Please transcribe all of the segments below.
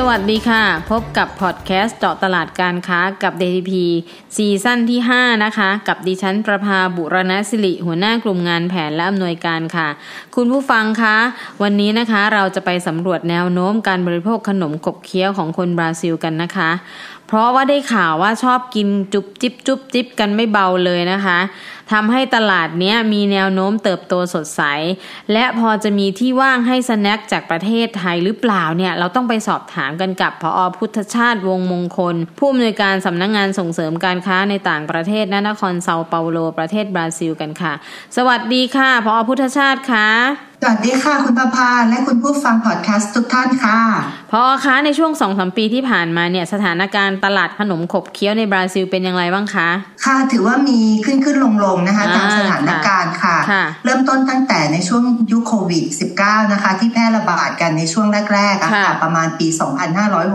สวัสดีค่ะ พบกับพอดแคสต์เจาะตลาดการค้ากับ DTP ซีซั่นที่ 5 นะคะ กับดิฉันประภาบุรณสิริหัวหน้ากลุ่มงานแผนและอำนวยการค่ะ คุณผู้ฟังคะ วันนี้นะคะเราจะไปสำรวจแนวโน้มการบริโภคขนมขบเคี้ยวของคนบราซิลกันนะคะ เพราะว่าได้ข่าวว่าชอบกินจุบจิบจุบจิบกันไม่เบาเลยนะคะทำให้ตลาดนี้มีแนวโน้มเติบโตสดใส และพอจะมีที่ว่างให้สแน็คจากประเทศไทยหรือเปล่าเนี่ย เราต้องไปสอบถามกันกับพอพุทธชาติวงมงคล ผู้อำนวยการสำนักงงานส่งเสริมการค้าในต่างประเทศนนครเซาเปาโลประเทศบราซิลกันค่ะ สวัสดีค่ะผอ.พุทธชาติค่ะ สวัสดีค่ะ คุณประภาและคุณผู้ฟังพอดแคสต์ทุกท่านค่ะ ผอ.คะในช่วงสองสามปีที่ผ่านมาเนี่ยสถานการณ์ตลาดขนมขบเคี้ยวในบราซิลเป็นอย่างไรบ้างคะค่ะถือว่ามีขึ้นขึ้นลงลงนะคะตามสถานการณ์ค่ะ เริ่มต้นตั้งแต่ในช่วงยุคโควิด -19 นะคะ ที่แพร่ระบาดกันในช่วงแรกๆอะค่ะ ประมาณปี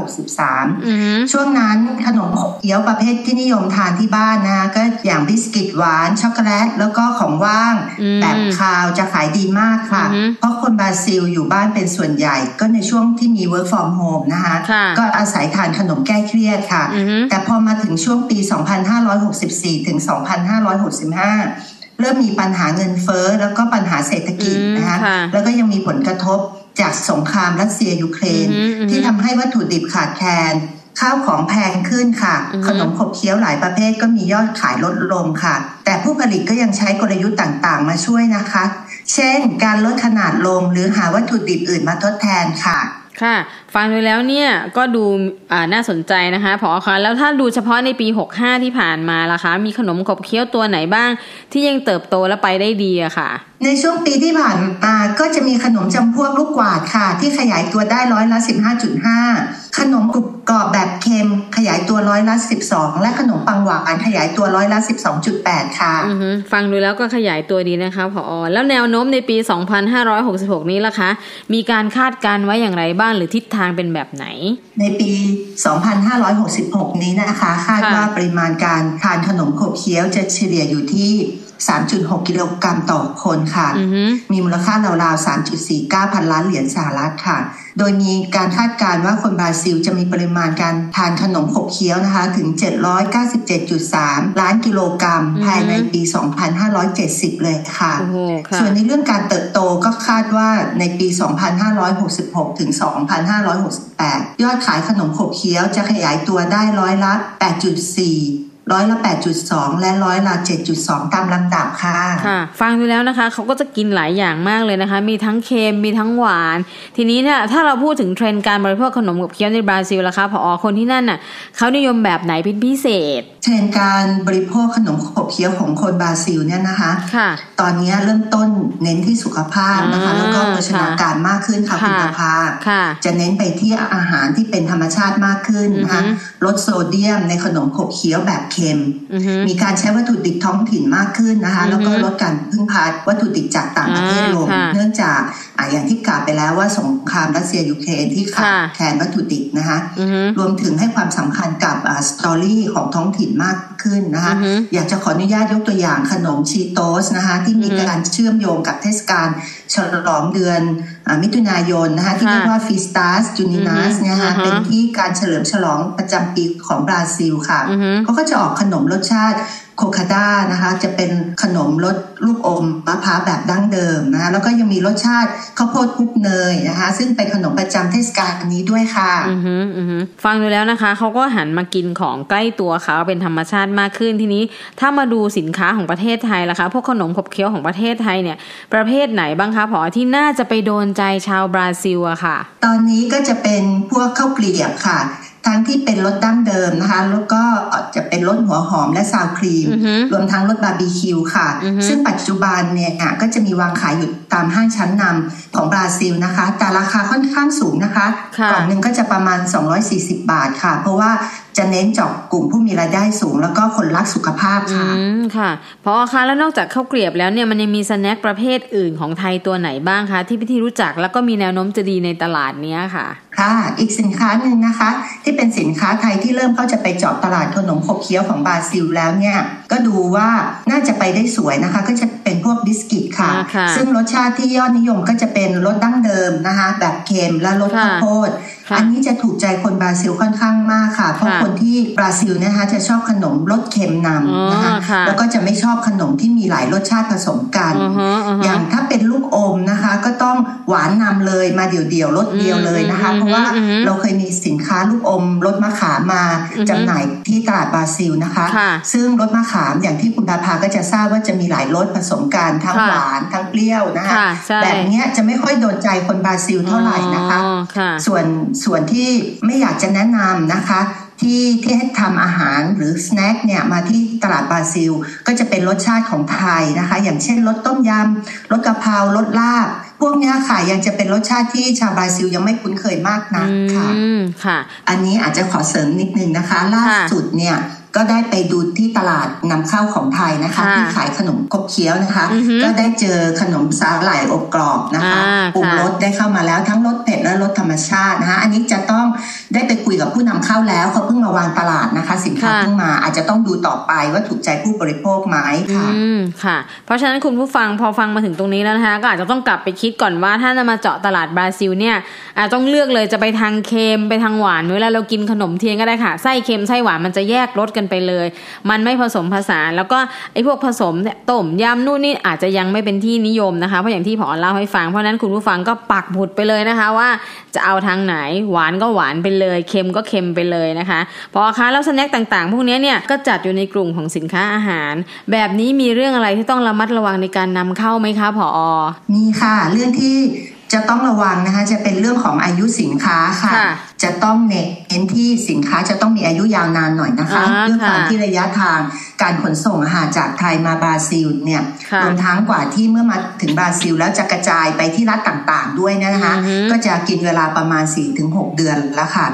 2563 ช่วงนั้นขนมขบเคี้ยวประเภทที่นิยมทานที่บ้านนะคะก็อย่างบิสกิตหวาน ช็อกโกแลต แล้วก็ของว่างแบบคาวจะขายดีมากค่ะ เพราะคนบราซิลอยู่บ้านเป็นส่วนใหญ่ ก็ในช่วงที่มี work from home นะคะก็อาศัยทานขนมแก้เครียดค่ะ แต่พอมาถึงช่วงปี2564 ถึง 2565 เริ่มมีปัญหาเงินเฟ้อ แล้วก็ปัญหาเศรษฐกิจนะคะแล้วก็ยังมีผลกระทบจากสงครามรัสเซียยูเครน ที่ทำให้วัตถุดิบขาดแคลนข้าวของแพงขึ้นค่ะ ขนมขบเคี้ยวหลายประเภทก็มียอดขายลดลงค่ะ แต่ผู้ผลิตก็ยังใช้กลยุทธ์ต่างๆ มาช่วยนะคะ เช่น การลดขนาดลงหรือหาวัตถุดิบอื่นมาทดแทนค่ะ ค่ะ ฟังดูแล้วเนี่ยก็ดูน่าสนใจนะคะพอคะแล้วถ้าดูเฉพาะในปี 65 ที่ผ่านมาล่ะคะ มีขนมขบเคี้ยวตัวไหนบ้าง ที่ยังเติบโตและไปได้ดีอะค่ะ ในช่วงปีที่ผ่านมาก็จะมีขนมจำพวกลูกกวาดค่ะ ที่ขยายตัวได้ร้อยละ 15.5 ขนมกรุบกรอบแบบเค็มขยายตัวร้อยละ 12 และขนมปังหวานขยายตัวร้อยละ 12.8 ค่ะฟังดูแล้วก็ขยายตัวดีนะคะพอแล้วแนวโน้มในปี 2566 นี้ล่ะคะ มีการคาดการไว้อย่างไรบ้างหรือทิศทางเป็นแบบไหน ในปี 2566 นี้นะคะ คาดว่าปริมาณการทานขนมขบเคี้ยวจะเฉลี่ยอยู่ที่ 3.6 กิโลกรัมต่อคนค่ะ มีมูลค่าราวๆ 3.49 พันล้านเหรียญสหรัฐค่ะ โดยมีการคาดการณ์ว่าคนบราซิลจะมีปริมาณการทานขนมขบเคี้ยวนะคะถึง 797.3 ล้านกิโลกรัม ภายในปี 2570 เลยค่ะ ส่วนในเรื่องการเติบโตก็คาดว่าในปี 2566 ถึง 2568 ยอดขายขนมขบเคี้ยวจะขยายตัวได้ร้อยละ 8.4 ร้อยละ 8.2 และร้อยละ 7.2 ตามลำดับค่ะ ค่ะ ฟังดูแล้วนะคะ เขาก็จะกินหลายอย่างมากเลยนะคะ มีทั้งเค็ม มีทั้งหวาน ทีนี้เนี่ยถ้าเราพูดถึงเทรนด์การบริโภคขนมขบเคี้ยวในบราซิลละคะ ผอ. คนที่นั่นน่ะเขานิยมแบบไหนเป็นพิเศษ เทรนด์การบริโภคขนมขบเคี้ยวของคนบราซิลเนี่ยนะคะ ค่ะ ตอนนี้เริ่มต้นเน้นที่สุขภาพนะคะ แล้วก็โภชนาการมากขึ้นค่ะคุณภาพจะเน้นไปที่อาหารที่เป็นธรรมชาติมากขึ้นนะคะ ลดโซเดียมในขนมขบเคี้ยวแบบเค็ม มีการใช้วัตถุดิบท้องถิ่นมากขึ้นนะคะ แล้วก็ลดการพึ่งพาวัตถุดิบจากต่างประเทศลง เนื่องจากอย่างที่กล่าวไปแล้วว่าสงครามรัสเซียยูเครนที่ขาดแคลนวัตถุดิบนะคะ รวมถึงให้ความสำคัญกับ story ของท้องถิ่นมากขึ้นนะคะ อยากจะขออนุญาตยกตัวอย่างขนมชีโตสนะคะ ที่มีการเชื่อมโยงกับเทศกาลฉลองเดือนมิถุนายนนะคะที่เรียกว่า Festas Juninas เนี่ยค่ะเป็นที่การเฉลิมฉลองประจำปีของบราซิลค่ะเขาก็จะออกขนมรสชาติ โคคาด้านะคะจะเป็นขนมรสลูกอมมะพร้าวแบบดั้งเดิมนะคะแล้วก็ยังมีรสชาติข้าวโพดคลุกเนยนะคะ ซึ่งเป็นขนมประจำเทศกาลนี้ด้วยค่ะฟังดูแล้วนะคะเขาก็หันมากินของใกล้ตัวเขาเป็นธรรมชาติมากขึ้นทีนี้ ถ้ามาดูสินค้าของประเทศไทยล่ะคะ พวกขนมขบเคี้ยวของประเทศไทยเนี่ย ประเภทไหนบ้างคะพอที่น่าจะไปโดนใจชาวบราซิลอะค่ะ ตอนนี้ก็จะเป็นพวกข้าวเกลียบค่ะ ทั้งที่เป็นรสดั้งเดิมนะคะแล้วก็จะเป็นรสหัวหอมและ sour cream รวมทั้งรสบาร์บีคิวค่ะ ซึ่งปัจจุบันเนี่ยก็จะมีวางขายอยู่ตามห้างชั้นนำของบราซิลนะคะ แต่ราคาค่อนข้างสูงนะคะกล่องหนึ่งก็จะประมาณ 240 บาทค่ะ เพราะว่าจะเน้นเจาะกลุ่มผู้มีรายได้สูง แล้วก็คนรักสุขภาพค่ะอืมค่ะ ผอ.คะแล้วนอกจากข้าวเกรียบแล้วเนี่ยมันยังมี snack ประเภทอื่นของไทยตัวไหนบ้างคะที่พี่ที่รู้จักแล้วก็มีแนวโน้มจะดีในตลาดเนี้ยค่ะ ค่ะ อีกสินค้าหนึ่งนะคะ ที่เป็นสินค้าไทยที่เริ่มเข้าจะไปเจาะตลาดขนมขบเคี้ยวของบราซิลแล้วเนี่ย ก็ดูว่าน่าจะไปได้สวยนะคะ ก็จะเป็นพวกบิสกิตค่ะ ซึ่งรสชาติที่ยอดนิยมก็จะเป็นรสดั้งเดิมนะคะ แบบเค็มและรสข้าวโพด อันนี้จะถูกใจคนบราซิลค่อนข้างมากค่ะ เพราะคนที่บราซิลนะคะจะชอบขนมรสเค็มนำนะคะแล้วก็จะไม่ชอบขนมที่มีหลายรสชาติผสมกัน อย่างถ้าเป็นลูกอมนะคะ ก็ต้องหวานนำเลยมาเดี่ยวๆรสเดียวเลยนะคะ เพราะว่าเราเคยมีสินค้าลูกอมรสมะขามมาจำหน่ายที่ตลาดบราซิลนะคะ ซึ่งรสมะขามอย่างที่คุณดาภาก็จะทราบว่าจะมีหลายรสผสมกันทั้งหวานทั้งเปรี้ยวนะคะ แบบนี้จะไม่ค่อยโดนใจคนบราซิลเท่าไหร่นะคะ ส่วนส่วนที่ไม่อยากจะแนะนำนะคะ ที่ที่ให้ทำอาหารหรือ snack เนี่ยมาที่ตลาดบราซิล ก็จะเป็นรสชาติของไทยนะคะ อย่างเช่นรสต้มยำรสกะเพรารสลาบ วกนี้ค่ะยังจะเป็นรสชาติที่ชาวบราซิลยังไม่คุ้นเคยมากนักค่ะค่ะ อันนี้อาจจะขอเสริมนิดนึงนะคะ ล่าสุดเนี่ยก็ได้ไปดูที่ตลาดนำเข้าของไทยนะคะ ที่ขายขนมกบเคี้ยวนะคะ ก็ได้เจอขนมสาหร่ายอบกรอบนะคะปรุงรสได้เข้ามาแล้วทั้งรสเผ็ดและรสธรรมชาตินะคะ อันนี้จะต้องได้ไปคุยกับผู้นำเข้าแล้วเขาเพิ่งมาวางตลาดนะคะ สินค้าเพิ่งมาอาจจะต้องดูต่อไปว่าถูกใจผู้บริโภคไหมค่ะอืมค่ะ เพราะฉะนั้นคุณผู้ฟังพอฟังมาถึงตรงนี้แล้วนะคะก็อาจจะต้องกลับไปคิดก่อนว่าถ้าจะมาเจาะตลาดบราซิลเนี่ยอาจต้องเลือกเลยจะไปทางเค็มไปทางหวานเวลาเรากินขนมเทียนก็ได้ค่ะไส้เค็มไส้หวานมันจะแยกรสกันไปเลย มันไม่ผสมผสานแล้วก็ไอ้พวกผสมต้มยำนู่นนี่อาจจะยังไม่เป็นที่นิยมนะคะเพราะอย่างที่ผอเล่าให้ฟังเพราะนั้นคุณผู้ฟังก็ปักหมุดไปเลยนะคะว่าจะเอาทางไหนหวานก็หวานไปเลยเค็มก็เค็มไปเลยนะคะพอคะแล้วสแน็คต่างๆ พวกนี้เนี่ยก็จัดอยู่ในกลุ่มของสินค้าอาหาร แบบนี้มีเรื่องอะไรที่ต้องระมัดระวังในการนำเข้าไหมคะผอมีค่ะเรื่องที่จะต้องระวังนะคะจะเป็นเรื่องของอายุสินค้าค่ะ จะต้องเน้นที่สินค้าจะต้องมีอายุยาวนานหน่อยนะคะ เรื่องความที่ระยะทางการขนส่งอาหารจากไทยมาบราซิลเนี่ยรวมทั้งกว่าที่เมื่อมาถึงบราซิล แล้วจะกระจายไปที่รัฐต่างๆ ด้วยนะคะ ก็จะกินเวลาประมาณ 4-6 เดือนแล้วค่ะ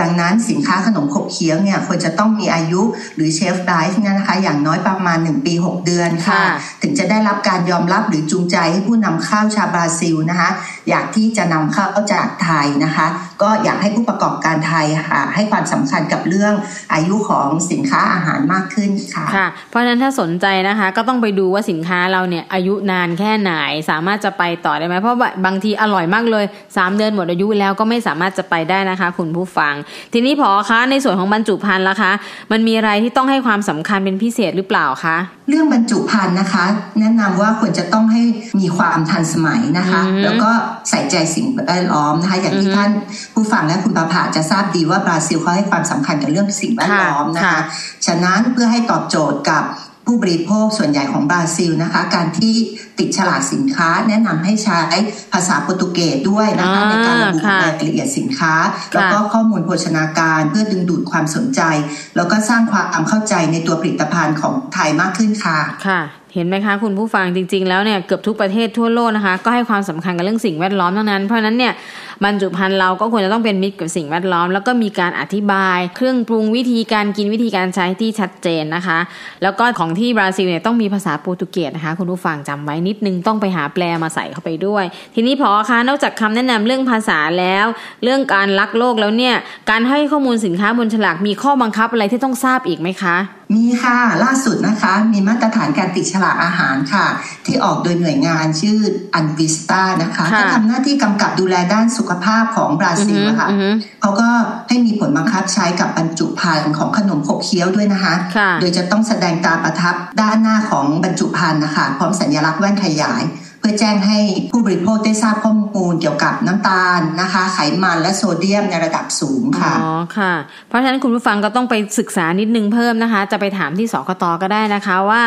ดังนั้นสินค้าขนมขบเคี้ยวเนี่ยควรจะต้องมีอายุหรือเชฟไดฟ์เนี่ยนะคะ อย่างน้อยประมาณ 1 ปี 6 เดือนค่ะ ถึงจะได้รับการยอมรับหรือจูงใจให้ผู้นำเข้าชาวบราซิลนะคะ อยากที่จะนำเข้าจากไทยนะคะ ก็อยากให้ผู้ประกอบการไทยค่ะให้ความสำคัญกับเรื่องอายุของสินค้าอาหารมากขึ้นค่ะค่ะ เพราะฉะนั้นถ้าสนใจนะคะก็ต้องไปดูว่าสินค้าเราเนี่ยอายุนานแค่ไหนสามารถจะไปต่อได้ไหมเพราะบางทีอร่อยมากเลย 3 เดือนหมดอายุแล้วก็ไม่สามารถจะไปได้นะคะ คุณผู้ฟังทีนี้พอคะในส่วนของบรรจุภัณฑ์ล่ะคะ มันมีอะไรที่ต้องให้ความสำคัญเป็นพิเศษหรือเปล่าคะเรื่องบรรจุภัณฑ์นะคะ แนะนำว่าควรจะต้องให้มีความทันสมัยนะคะ แล้วก็ใส่ใจสิ่งแวดล้อมนะคะอย่างที่ท่านผู้ฟังและคุณประภาจะทราบดีว่าบราซิลเขาให้ความสำคัญกับเรื่องสิ่งแวดล้อมนะคะ ฉะนั้นเพื่อให้ตอบโจทย์กับ ผู้บริโภคส่วนใหญ่ของบราซิลนะคะ การที่ติดฉลากสินค้า แนะนำให้ใช้ภาษาโปรตุเกสด้วยนะคะในการระบุรายละเอียดสินค้า แล้วก็ข้อมูลโภชนาการเพื่อดึงดูดความสนใจ แล้วก็สร้างความเข้าใจในตัวผลิตภัณฑ์ของไทยมากขึ้นค่ะค่ะ เห็นไหมคะคุณผู้ฟังจริง ๆ แล้วเนี่ยเกือบทุกประเทศทั่วโลกนะคะ ก็ให้ความสำคัญกับเรื่องสิ่งแวดล้อมทั้งนั้น เพราะนั้นเนี่ยบรรจุภัณฑ์เราก็ควรจะต้องเป็นมิตรกับสิ่งแวดล้อม แล้วก็มีการอธิบายเครื่องปรุงวิธีการกินวิธีการใช้ที่ชัดเจนนะคะ แล้วก็ของที่บราซิลเนี่ยต้องมีภาษาโปรตุเกสนะคะ คุณผู้ฟังจำไว้นิดนึงต้องไปหาแปลมาใส่เข้าไปด้วย ทีนี้พอคะนอกจากคำแนะนำเรื่องภาษาแล้ว เรื่องการรักโลกแล้วเนี่ยการให้ข้อมูลสินค้าบนฉลากมีข้อบังคับอะไรที่ต้องทราบอีกไหมคะ มีค่ะล่าสุดนะคะ มีมาตรฐานการติดฉลากอาหารค่ะ ที่ออกโดยหน่วยงานชื่ออันวิสตานะคะก็ทำหน้าที่กำกับดูแลด้านสุขภาพของบราซิลค่ะเขาก็ให้มีผลบังคับใช้กับบรรจุภัณฑ์ของขนมขบเคี้ยวด้วยนะคะ โดยจะต้องแสดงตาประทับด้านหน้าของบรรจุภัณฑ์นะคะ พร้อมสัญลักษณ์แว่นขยาย พื่อแจ้งให้ผู้บริโภคได้ทราบข้อมูลเกี่ยวกับน้ำตาลนะคะ ไขมันและโซเดียมในระดับสูงค่ะอ๋อค่ะ เพราะฉะนั้นคุณผู้ฟังก็ต้องไปศึกษานิดนึงเพิ่มนะคะ จะไปถามที่สกตก็ได้นะคะว่า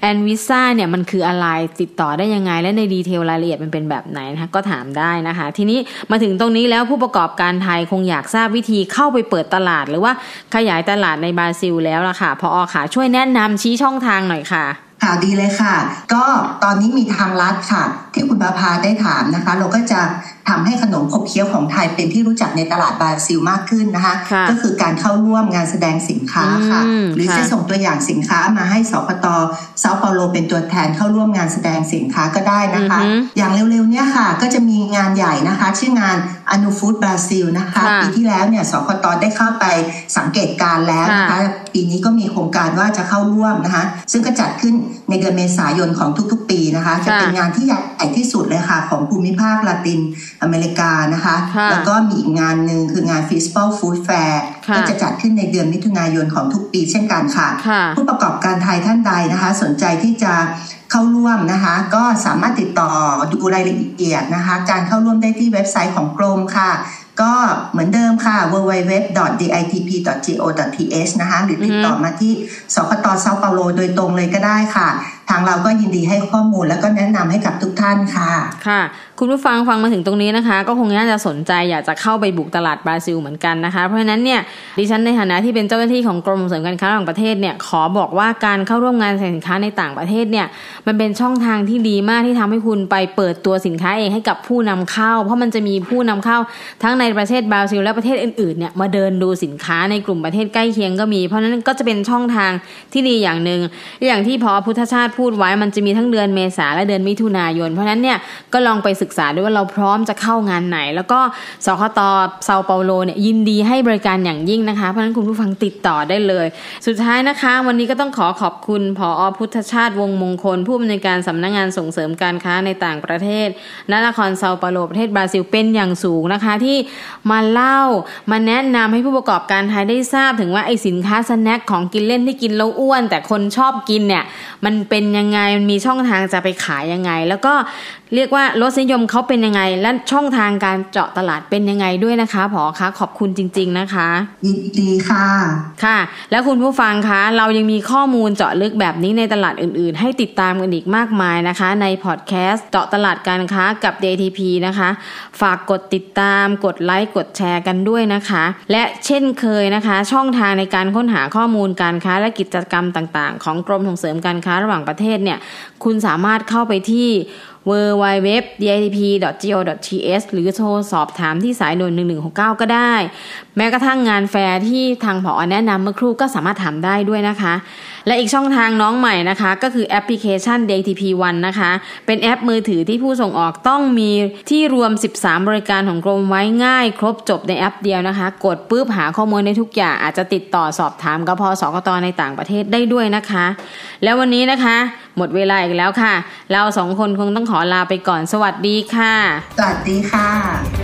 แอนวิซ่าเนี่ยมันคืออะไรติดต่อได้ยังไง และในดีเทลรายละเอียดมันเป็นแบบไหนนะคะก็ถามได้นะคะ ทีนี้มาถึงตรงนี้แล้วผู้ประกอบการไทยคงอยากทราบวิธีเข้าไปเปิดตลาด หรือว่าขยายตลาดในบราซิลแล้วล่ะค่ะพออค่ะช่วยแนะนำชี้ช่องทางหน่อยค่ะ ข่าวดีเลยค่ะ ก็ตอนนี้มีทางลัดค่ะ ที่คุณประพาได้ถามนะคะ เราก็จะทำให้ขนมขบเคี้ยวของไทยเป็นที่รู้จักในตลาดบราซิลมากขึ้นนะคะ ก็คือการเข้าร่วมงานแสดงสินค้าค่ะ หรือจะส่งตัวอย่างสินค้ามาให้สปตเซาเปาโลเป็นตัวแทนเข้าร่วมงานแสดงสินค้าก็ได้นะคะ อย่างเร็วๆเนี่ยค่ะ ก็จะมีงานใหญ่นะคะ ชื่องานอนุฟูดบราซิลนะคะปีที่แล้วเนี่ยสปตได้เข้าไปสังเกตการแล้วนะคะปีนี้ก็มีโครงการว่าจะเข้าร่วมนะคะ ซึ่งก็จัดขึ้นในเดือนเมษายนของทุกๆ ปีนะคะ จะเป็นงานที่ใหญ่ที่สุดเลยค่ะของภูมิภาคลาตินอเมริกานะคะ แล้วก็มีอีกงานหนึ่งคืองาน f ิส i อ a l Food Fair ก็จะจัดขึ้นในเดือนมิถุนายนของทุกปีเช่นกันค่ะ ผู้ประกอบการไทยท่านใดนะคะ สนใจที่จะเข้าร่วมนะคะ ก็สามารถติดต่อดูรายละเอียดนะคะ การเข้าร่วมได้ที่เว็บไซต์ของกรมค่ะ ก็เหมือนเดิมค่ะ www.ditp.go.th นะคะ หรือติดต่อมาที่สคตเซาเปาโลโดยตรงเลยก็ได้ค่ะทางเราก็ยินดีให้ข้อมูลแล้วก็แนะนำให้กับทุกท่านค่ะ ค่ะ คุณผู้ฟังฟังมาถึงตรงนี้นะคะ ก็คงน่าจะสนใจอยากจะเข้าไปบุกตลาดบราซิลเหมือนกันนะคะ เพราะฉะนั้นเนี่ยดิฉันในฐานะที่เป็นเจ้าหน้าที่ของกรมส่งเสริมการค้าระหว่างประเทศเนี่ยขอบอกว่าการเข้าร่วมงานสินค้าในต่างประเทศเนี่ยมันเป็นช่องทางที่ดีมากที่ทำให้คุณไปเปิดตัวสินค้าเองให้กับผู้นำเข้า เพราะมันจะมีผู้นำเข้าทั้งในประเทศบราซิลและประเทศอื่นๆเนี่ยมาเดินดูสินค้าในกลุ่มประเทศใกล้เคียงก็มี เพราะนั้นก็จะเป็นช่องทางที่ดีอย่างหนึ่งอย่างที่พอพุทธชาติพูดไว้มันจะมีทั้งเดือนเมษาและเดือนมิถุนายน เพราะนั้นเนี่ยก็ลองไปศึกษาด้วยว่าเราพร้อมจะเข้างานไหน แล้วก็สคตเซาเปาโลเนี่ยยินดีให้บริการอย่างยิ่งนะคะ เพราะนั้นคุณผู้ฟังติดต่อได้เลย สุดท้ายนะคะ วันนี้ก็ต้องขอขอบคุณผอพุทธชาติวงมงคล ผู้อำนวยการสำนักงงานส่งเสริมการค้าในต่างประเทศนครเซาเปาโลประเทศบราซิลเป็นอย่างสูงนะคะที่มาเล่ามาแนะนำให้ผู้ประกอบการไทยได้ทราบ ถึงว่าไอสินค้าสแน็คของกินเล่นที่กินแล้วอ้วน แต่คนชอบกินเนี่ยมันเป็นยังไงมันมีช่องทางจะไปขายยังไง แล้วก็ เรียกว่ารสนิยมเขาเป็นยังไง และช่องทางการเจาะตลาดเป็นยังไงด้วยนะคะผอคะขอบคุณจริง ๆนะคะยินดีค่ะค่ะ แล้วคุณผู้ฟังคะ เรายังมีข้อมูลเจาะลึกแบบนี้ในตลาดอื่น ๆ ให้ติดตามกันอีกมากมายนะคะ ในพอดแคสต์เจาะตลาดการค้ากับ DTP นะคะ ฝากกดติดตามกดไลค์กดแชร์กันด้วยนะคะ และเช่นเคยนะคะ ช่องทางในการค้นหาข้อมูลการค้าและกิจกรรมต่าง ๆ ของกรมส่งเสริมการค้าระหว่างประเทศเนี่ยคุณสามารถเข้าไปที่ w w w d i t p g o t h หรือโทรสอบถามที่สายด่วน1169 ก็ได้ แม้กระทั่งงานแฟร์ที่ทางผอ.แนะนำเมื่อครู่ก็สามารถถามได้ด้วยนะคะ และอีกช่องทางน้องใหม่นะคะ ก็คือแอปพลิเคชัน DITP One นะคะ เป็นแอปมือถือที่ผู้ส่งออกต้องมีที่รวม 13 บริการของกรมไว้ง่าย ครบจบในแอปเดียวนะคะ กดปุ๊บหาข้อมูลได้ทุกอย่างอาจจะติดต่อสอบถามกับ สคต.ในต่างประเทศได้ด้วยนะคะ แล้ววันนี้นะคะ หมดเวลาอีกแล้วค่ะ เราสองคนคงต้องขอลาไปก่อนสวัสดีค่ะสวัสดีค่ะ